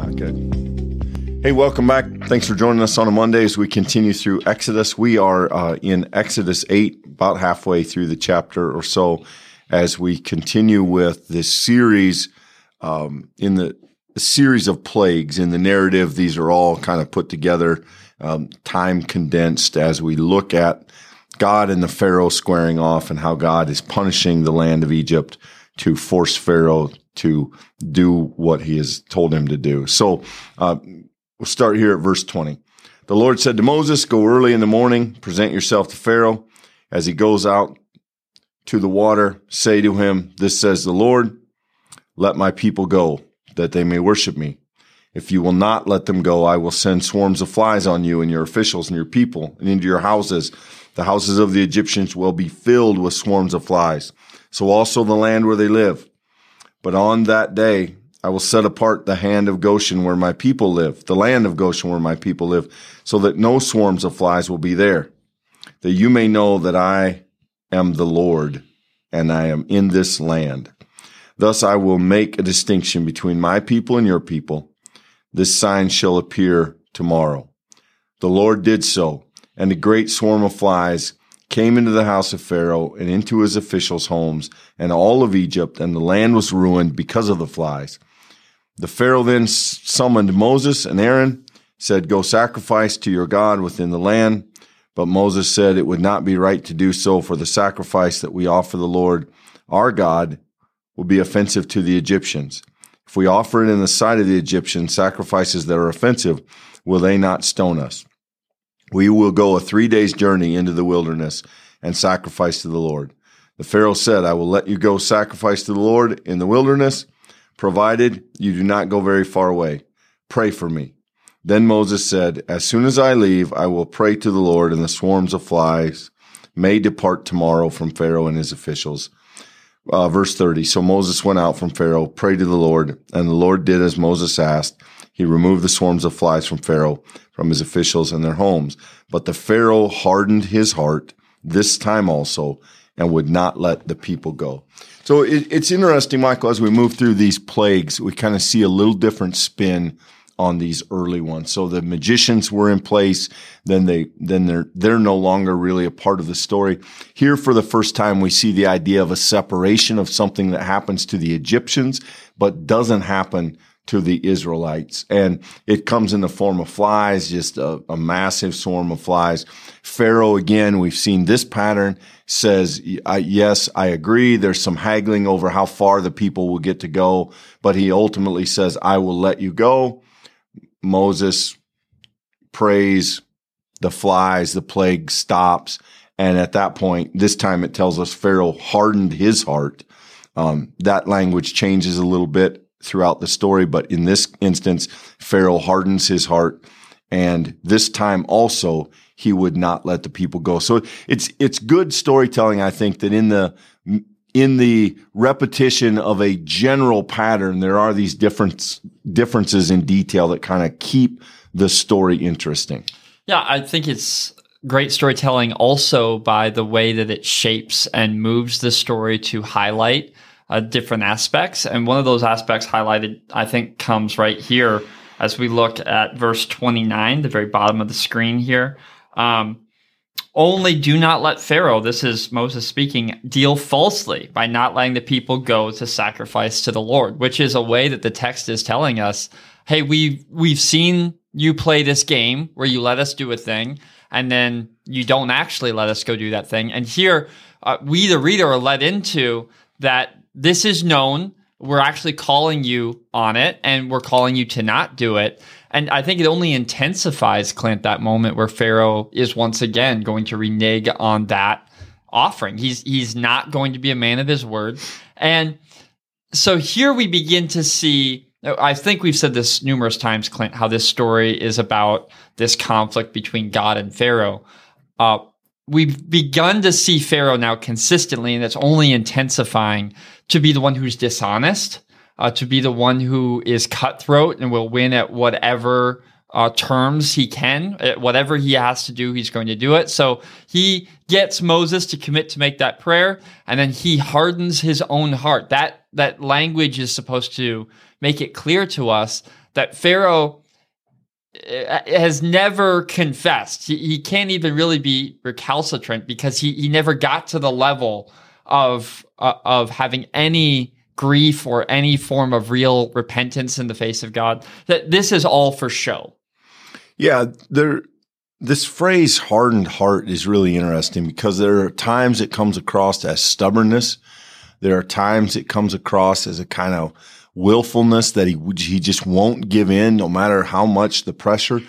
Not good. Hey, welcome back. Thanks for joining us on a Monday as we continue through Exodus. We are uh, in Exodus 8, about halfway through the chapter or so, as we continue with this series um, in the series of plagues in the narrative. These are all kind of put together, um, time condensed as we look at God and the Pharaoh squaring off and how God is punishing the land of Egypt to force Pharaoh to do what he has told him to do. So uh, we'll start here at verse 20. The Lord said to Moses, Go early in the morning, present yourself to Pharaoh. As he goes out to the water, say to him, This says the Lord, let my people go, that they may worship me. If you will not let them go, I will send swarms of flies on you and your officials and your people and into your houses. The houses of the Egyptians will be filled with swarms of flies. So also the land where they live. But on that day, I will set apart the hand of Goshen where my people live, the land of Goshen where my people live, so that no swarms of flies will be there, that you may know that I am the Lord and I am in this land. Thus I will make a distinction between my people and your people. This sign shall appear tomorrow. The Lord did so, and a great swarm of flies came into the house of Pharaoh and into his officials' homes and all of Egypt, and the land was ruined because of the flies. The Pharaoh then summoned Moses and Aaron, said, Go sacrifice to your God within the land. But Moses said it would not be right to do so, for the sacrifice that we offer the Lord our God will be offensive to the Egyptians. If we offer it in the sight of the Egyptians, sacrifices that are offensive, will they not stone us? We will go a three days journey into the wilderness and sacrifice to the Lord. The Pharaoh said, I will let you go sacrifice to the Lord in the wilderness, provided you do not go very far away. Pray for me. Then Moses said, As soon as I leave, I will pray to the Lord, and the swarms of flies may depart tomorrow from Pharaoh and his officials. Uh, verse 30. So Moses went out from Pharaoh, prayed to the Lord, and the Lord did as Moses asked. He removed the swarms of flies from Pharaoh, from his officials and their homes. But the Pharaoh hardened his heart this time also and would not let the people go. So it, it's interesting, Michael, as we move through these plagues, we kind of see a little different spin on these early ones. So the magicians were in place, then they then they're they're no longer really a part of the story. Here for the first time we see the idea of a separation of something that happens to the Egyptians but doesn't happen to the Israelites. And it comes in the form of flies, just a, a, massive swarm of flies. Pharaoh, again, we've seen this pattern, says, I, yes, I agree. There's some haggling over how far the people will get to go, but he ultimately says, I will let you go. Moses prays, the flies, the plague stops. And at that point, this time it tells us Pharaoh hardened his heart. Um, that language changes a little bit throughout the story, but in this instance, Pharaoh hardens his heart. And this time also, he would not let the people go. So it's, it's good storytelling. I think that in the, in the repetition of a general pattern, there are these different differences in detail that kind of keep the story interesting. Yeah, I think it's great storytelling also by the way that it shapes and moves the story to highlight uh, different aspects. And one of those aspects highlighted, I think, comes right here as we look at verse 29, the very bottom of the screen here. Um, only do not let Pharaoh, this is Moses speaking, deal falsely by not letting the people go to sacrifice to the Lord, which is a way that the text is telling us, hey, we've, we've seen you play this game where you let us do a thing and then you don't actually let us go do that thing. And here, uh, we, the reader, are led into that this is known. We're actually calling you on it and we're calling you to not do it. And I think it only intensifies, Clint, that moment where Pharaoh is once again going to renege on that offering. He's he's not going to be a man of his word. And so here we begin to see I think we've said this numerous times, Clint, how this story is about this conflict between God and Pharaoh. Uh, we've begun to see Pharaoh now consistently, and it's only intensifying to be the one who's dishonest, uh, to be the one who is cutthroat and will win at whatever uh, terms he can. At whatever he has to do, he's going to do it. So he gets Moses to commit to make that prayer, and then he hardens his own heart. That that language is supposed to make it clear to us that Pharaoh has never confessed. He, he can't even really be recalcitrant because he, he never got to the level of uh, of having any grief or any form of real repentance in the face of God. That this is all for show. Yeah, there this phrase hardened heart is really interesting because there are times it comes across as stubbornness. There are times it comes across as a kind of willfulness that he he just won't give in no matter how much the pressure.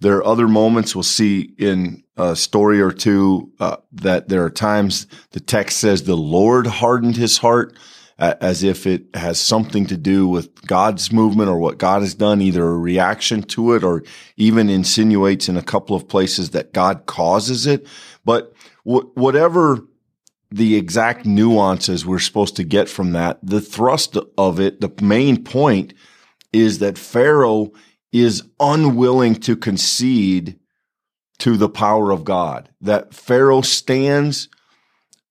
There are other moments we'll see in a story or two uh, that there are times the text says the Lord hardened his heart uh, as if it has something to do with God's movement or what God has done, either a reaction to it or even insinuates in a couple of places that God causes it. But whatever the exact nuances we're supposed to get from that. The thrust of it, the main point is that Pharaoh is unwilling to concede to the power of God. That Pharaoh stands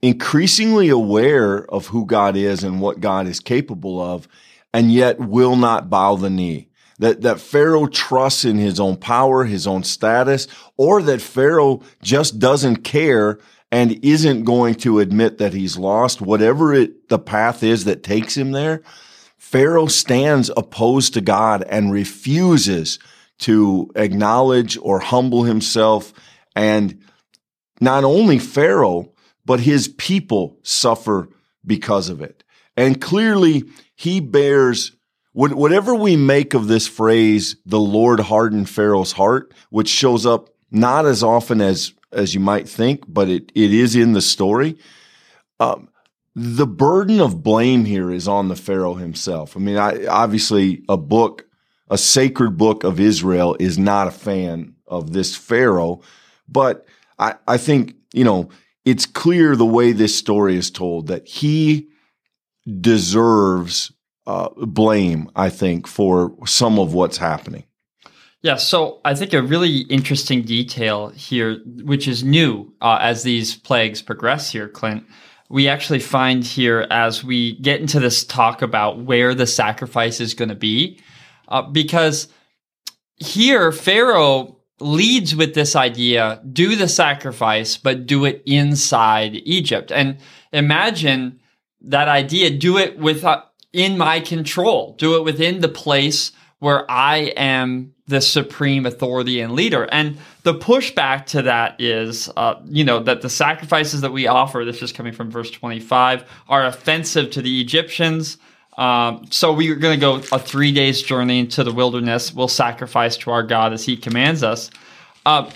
increasingly aware of who God is and what God is capable of, and yet will not bow the knee. That, that Pharaoh trusts in his own power, his own status, or that Pharaoh just doesn't care and isn't going to admit that he's lost, whatever it, the path is that takes him there, Pharaoh stands opposed to God and refuses to acknowledge or humble himself. And not only Pharaoh, but his people suffer because of it. And clearly he bears whatever we make of this phrase, the Lord hardened Pharaoh's heart, which shows up not as often as as you might think, but it, it is in the story. Um, the burden of blame here is on the Pharaoh himself. I mean, I, obviously, a book, a sacred book of Israel, is not a fan of this Pharaoh, but I, I think, you know, it's clear the way this story is told that he deserves uh, blame, I think, for some of what's happening. Yeah, so I think a really interesting detail here, which is new uh, as these plagues progress here, Clint, we actually find here as we get into this talk about where the sacrifice is going to be, uh, because here Pharaoh leads with this idea do the sacrifice, but do it inside Egypt. And imagine that idea do it with uh, in my control, do it within the place where I am the supreme authority and leader. And the pushback to that is, uh, you know, that the sacrifices that we offer, this is coming from verse 25, are offensive to the Egyptians. Um, so we're going to go a three days journey into the wilderness. We'll sacrifice to our God as he commands us. Uh,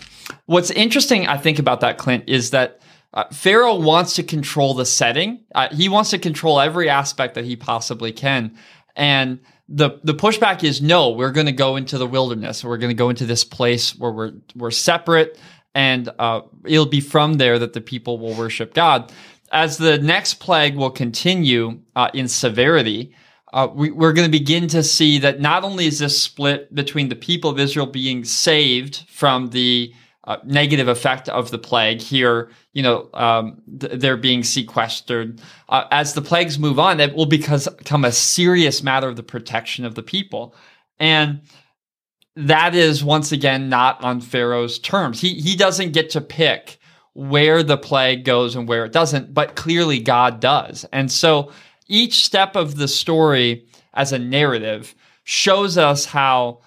what's interesting, I think, about that, Clint, is that uh, Pharaoh wants to control the setting. Uh, he wants to control every aspect that he possibly can. And the the pushback is no, we're going to go into the wilderness. We're going to go into this place where we're we're separate, and uh, it'll be from there that the people will worship God. As the next plague will continue uh, in severity, uh, we, are going to begin to see that not only is this split between the people of Israel being saved from the uh, negative effect of the plague here, you know, um, th- they're being sequestered. Uh, as the plagues move on, it will become a serious matter of the protection of the people. And that is once again not on Pharaoh's terms. He, he doesn't get to pick where the plague goes and where it doesn't, but clearly God does. And so each step of the story as a narrative shows us how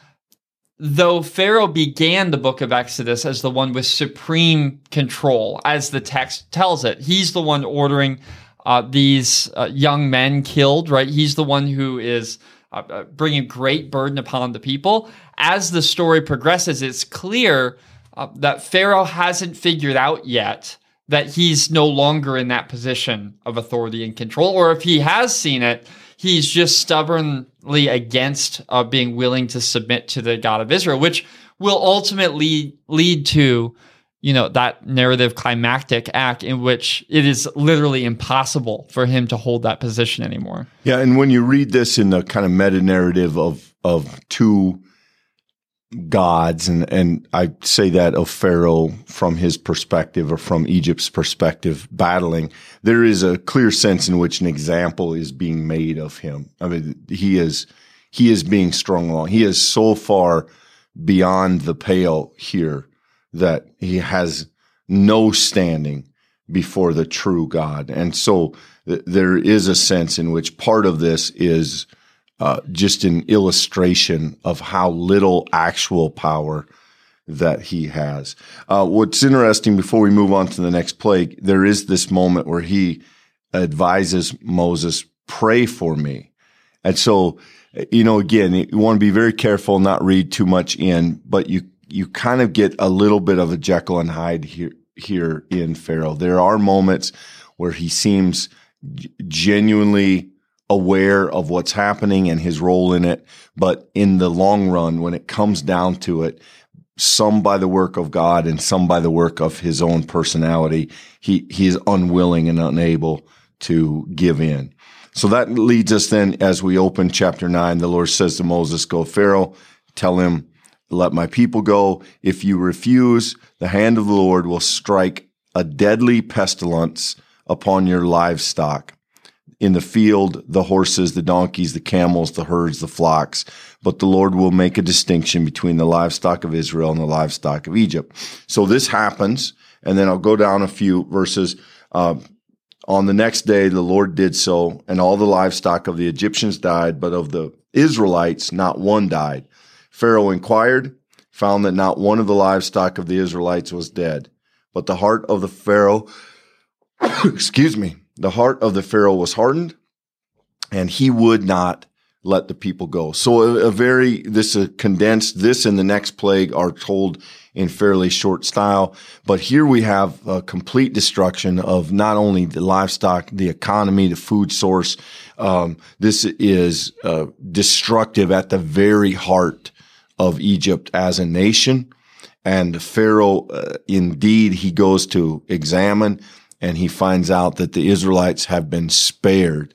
though Pharaoh began the book of Exodus as the one with supreme control, as the text tells it, he's the one ordering uh, these uh, young men killed, right? He's the one who is uh, uh bringing great burden upon the people. As the story progresses, it's clear uh, that Pharaoh hasn't figured out yet that he's no longer in that position of authority and control, or if he has seen it, he's just stubbornly against uh, being willing to submit to the God of Israel, which will ultimately lead to you know that narrative climactic act in which it is literally impossible for him to hold that position anymore. Yeah, and when you read this in the kind of meta narrative of of two gods and and I say that of Pharaoh from his perspective or from Egypt's perspective battling there is a clear sense in which an example is being made of him I mean he is he is being strung along. He is so far beyond the pale here that he has no standing before the true God. And so th- there is a sense in which part of this is uh, just an illustration of how little actual power that he has. Uh, what's interesting before we move on to the next plague, there is this moment where he advises Moses, pray for me. And so, you know, again, you want to be very careful, not read too much in, but you, you kind of get a little bit of a Jekyll and Hyde here, here in Pharaoh. There are moments where he seems genuinely aware of what's happening and his role in it. But in the long run, when it comes down to it, some by the work of God and some by the work of his own personality, he, he is unwilling and unable to give in. So that leads us then as we open chapter nine, the Lord says to Moses, go Pharaoh, tell him, let my people go. If you refuse, the hand of the Lord will strike a deadly pestilence upon your livestock in the field, the horses, the donkeys, the camels, the herds, the flocks. But the Lord will make a distinction between the livestock of Israel and the livestock of Egypt. So this happens. And then I'll go down a few verses. Uh, on the next day, the Lord did so, and all the livestock of the Egyptians died, but of the Israelites, not one died. Pharaoh inquired, found that not one of the livestock of the Israelites was dead. But the heart of the Pharaoh, excuse me, the heart of the Pharaoh was hardened and he would not let the people go. So a, a very, this a condensed, this and the next plague are told in fairly short style. But here we have a complete destruction of not only the livestock, the economy, the food source. Um, this is uh, destructive at the very heart of Egypt as a nation. And Pharaoh, uh, indeed, he goes to examine and he finds out that the Israelites have been spared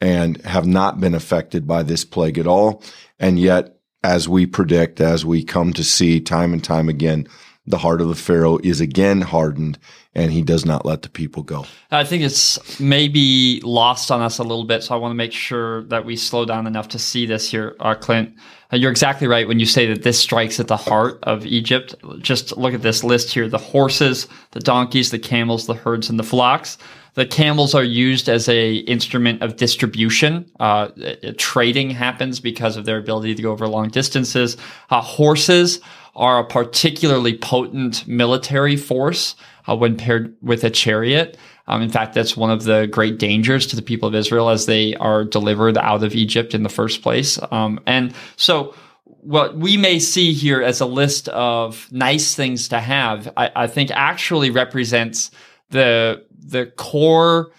and have not been affected by this plague at all. And yet, as we predict, as we come to see time and time again, the heart of the Pharaoh is again hardened and he does not let the people go. I think it's maybe lost on us a little bit. So I want to make sure that we slow down enough to see this here, uh, Clint. You're exactly right when you say that this strikes at the heart of Egypt. Just look at this list here the horses, the donkeys, the camels, the herds, and the flocks. The camels are used as a instrument of distribution. Uh, trading happens because of their ability to go over long distances. Uh, horses are a particularly potent military force uh, when paired with a chariot. Um, in fact, that's one of the great dangers to the people of Israel as they are delivered out of Egypt in the first place. Um, and so, what we may see here as a list of nice things to have, I, I think actually represents the the core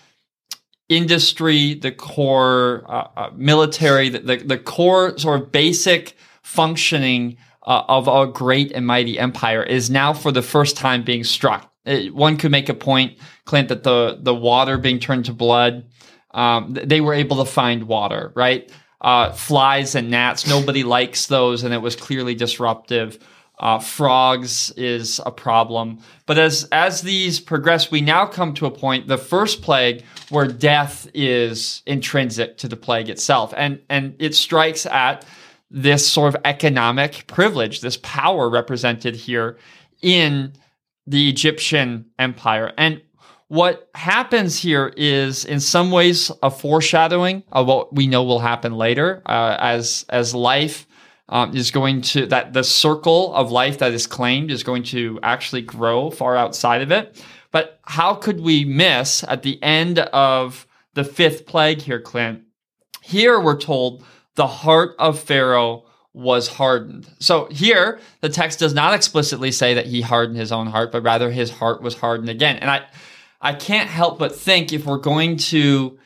industry, the core uh, uh, military, the, the, the core sort of basic functioning uh, of a great and mighty empire is now for the first time being struck it, one could make a point, Clint, that the the water being turned to blood, um, they were able to find water, right? Uh, flies and gnats, nobody likes those, and it was clearly disruptive. Uh, frogs is a problem, but as as these progress, we now come to a point, the first plague, where death is intrinsic to the plague itself, and and it strikes at this sort of economic privilege, this power represented here in the Egyptian empire. And what happens here is, in some ways, a foreshadowing of what we know will happen later, uh, as as life um, is going to that the circle of life that is claimed is going to actually grow far outside of it. But how could we miss at the end of the fifth plague here, Clint? Here we're told the heart of Pharaoh was hardened. So here, the text does not explicitly say that he hardened his own heart, but rather his heart was hardened again. And I, I can't help but think if we're going to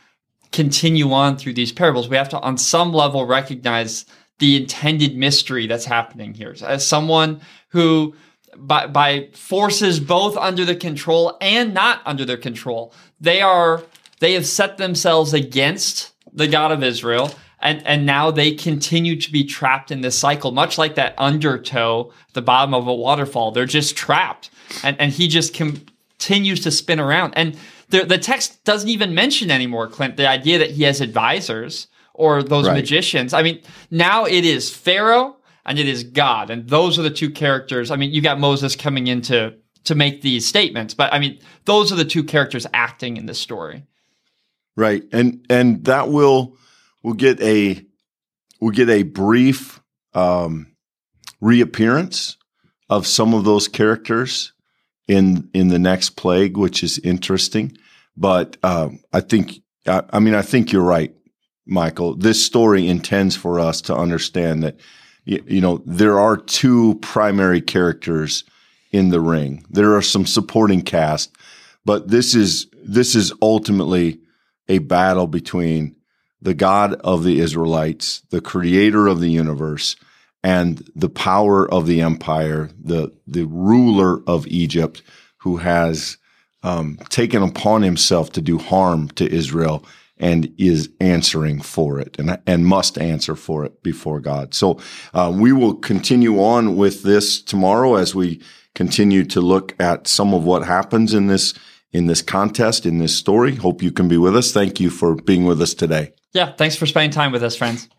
continue on through these parables, we have to, on some level, recognize the intended mystery that's happening here. As someone who, by, by forces both under the control and not under their control, they are, they have set themselves against the God of Israel and and now they continue to be trapped in this cycle much like that undertow at the bottom of a waterfall they're just trapped and and he just continues to spin around and the the text doesn't even mention anymore clint the idea that he has advisors or those Right. magicians. I mean, now it is Pharaoh and it is God, and those are the two characters. I mean, you got Moses coming in to to make these statements, but I mean, those are the two characters acting in this story. Right. And and that will will get a we'll get a brief um reappearance of some of those characters in in the next plague, which is interesting. But um I think I, I mean I think you're right, Michael. This story intends for us to understand that you know there are two primary characters in the ring. There are some supporting cast, but this is this is ultimately a battle between the God of the Israelites, the creator of the universe, and the power of the empire, the, the ruler of Egypt, who has um, taken upon himself to do harm to Israel and is answering for it and, and must answer for it before God. So uh, we will continue on with this tomorrow as we continue to look at some of what happens in this in this contest, in this story. Hope you can be with us. Thank you for being with us today. Yeah. Thanks for spending time with us, friends.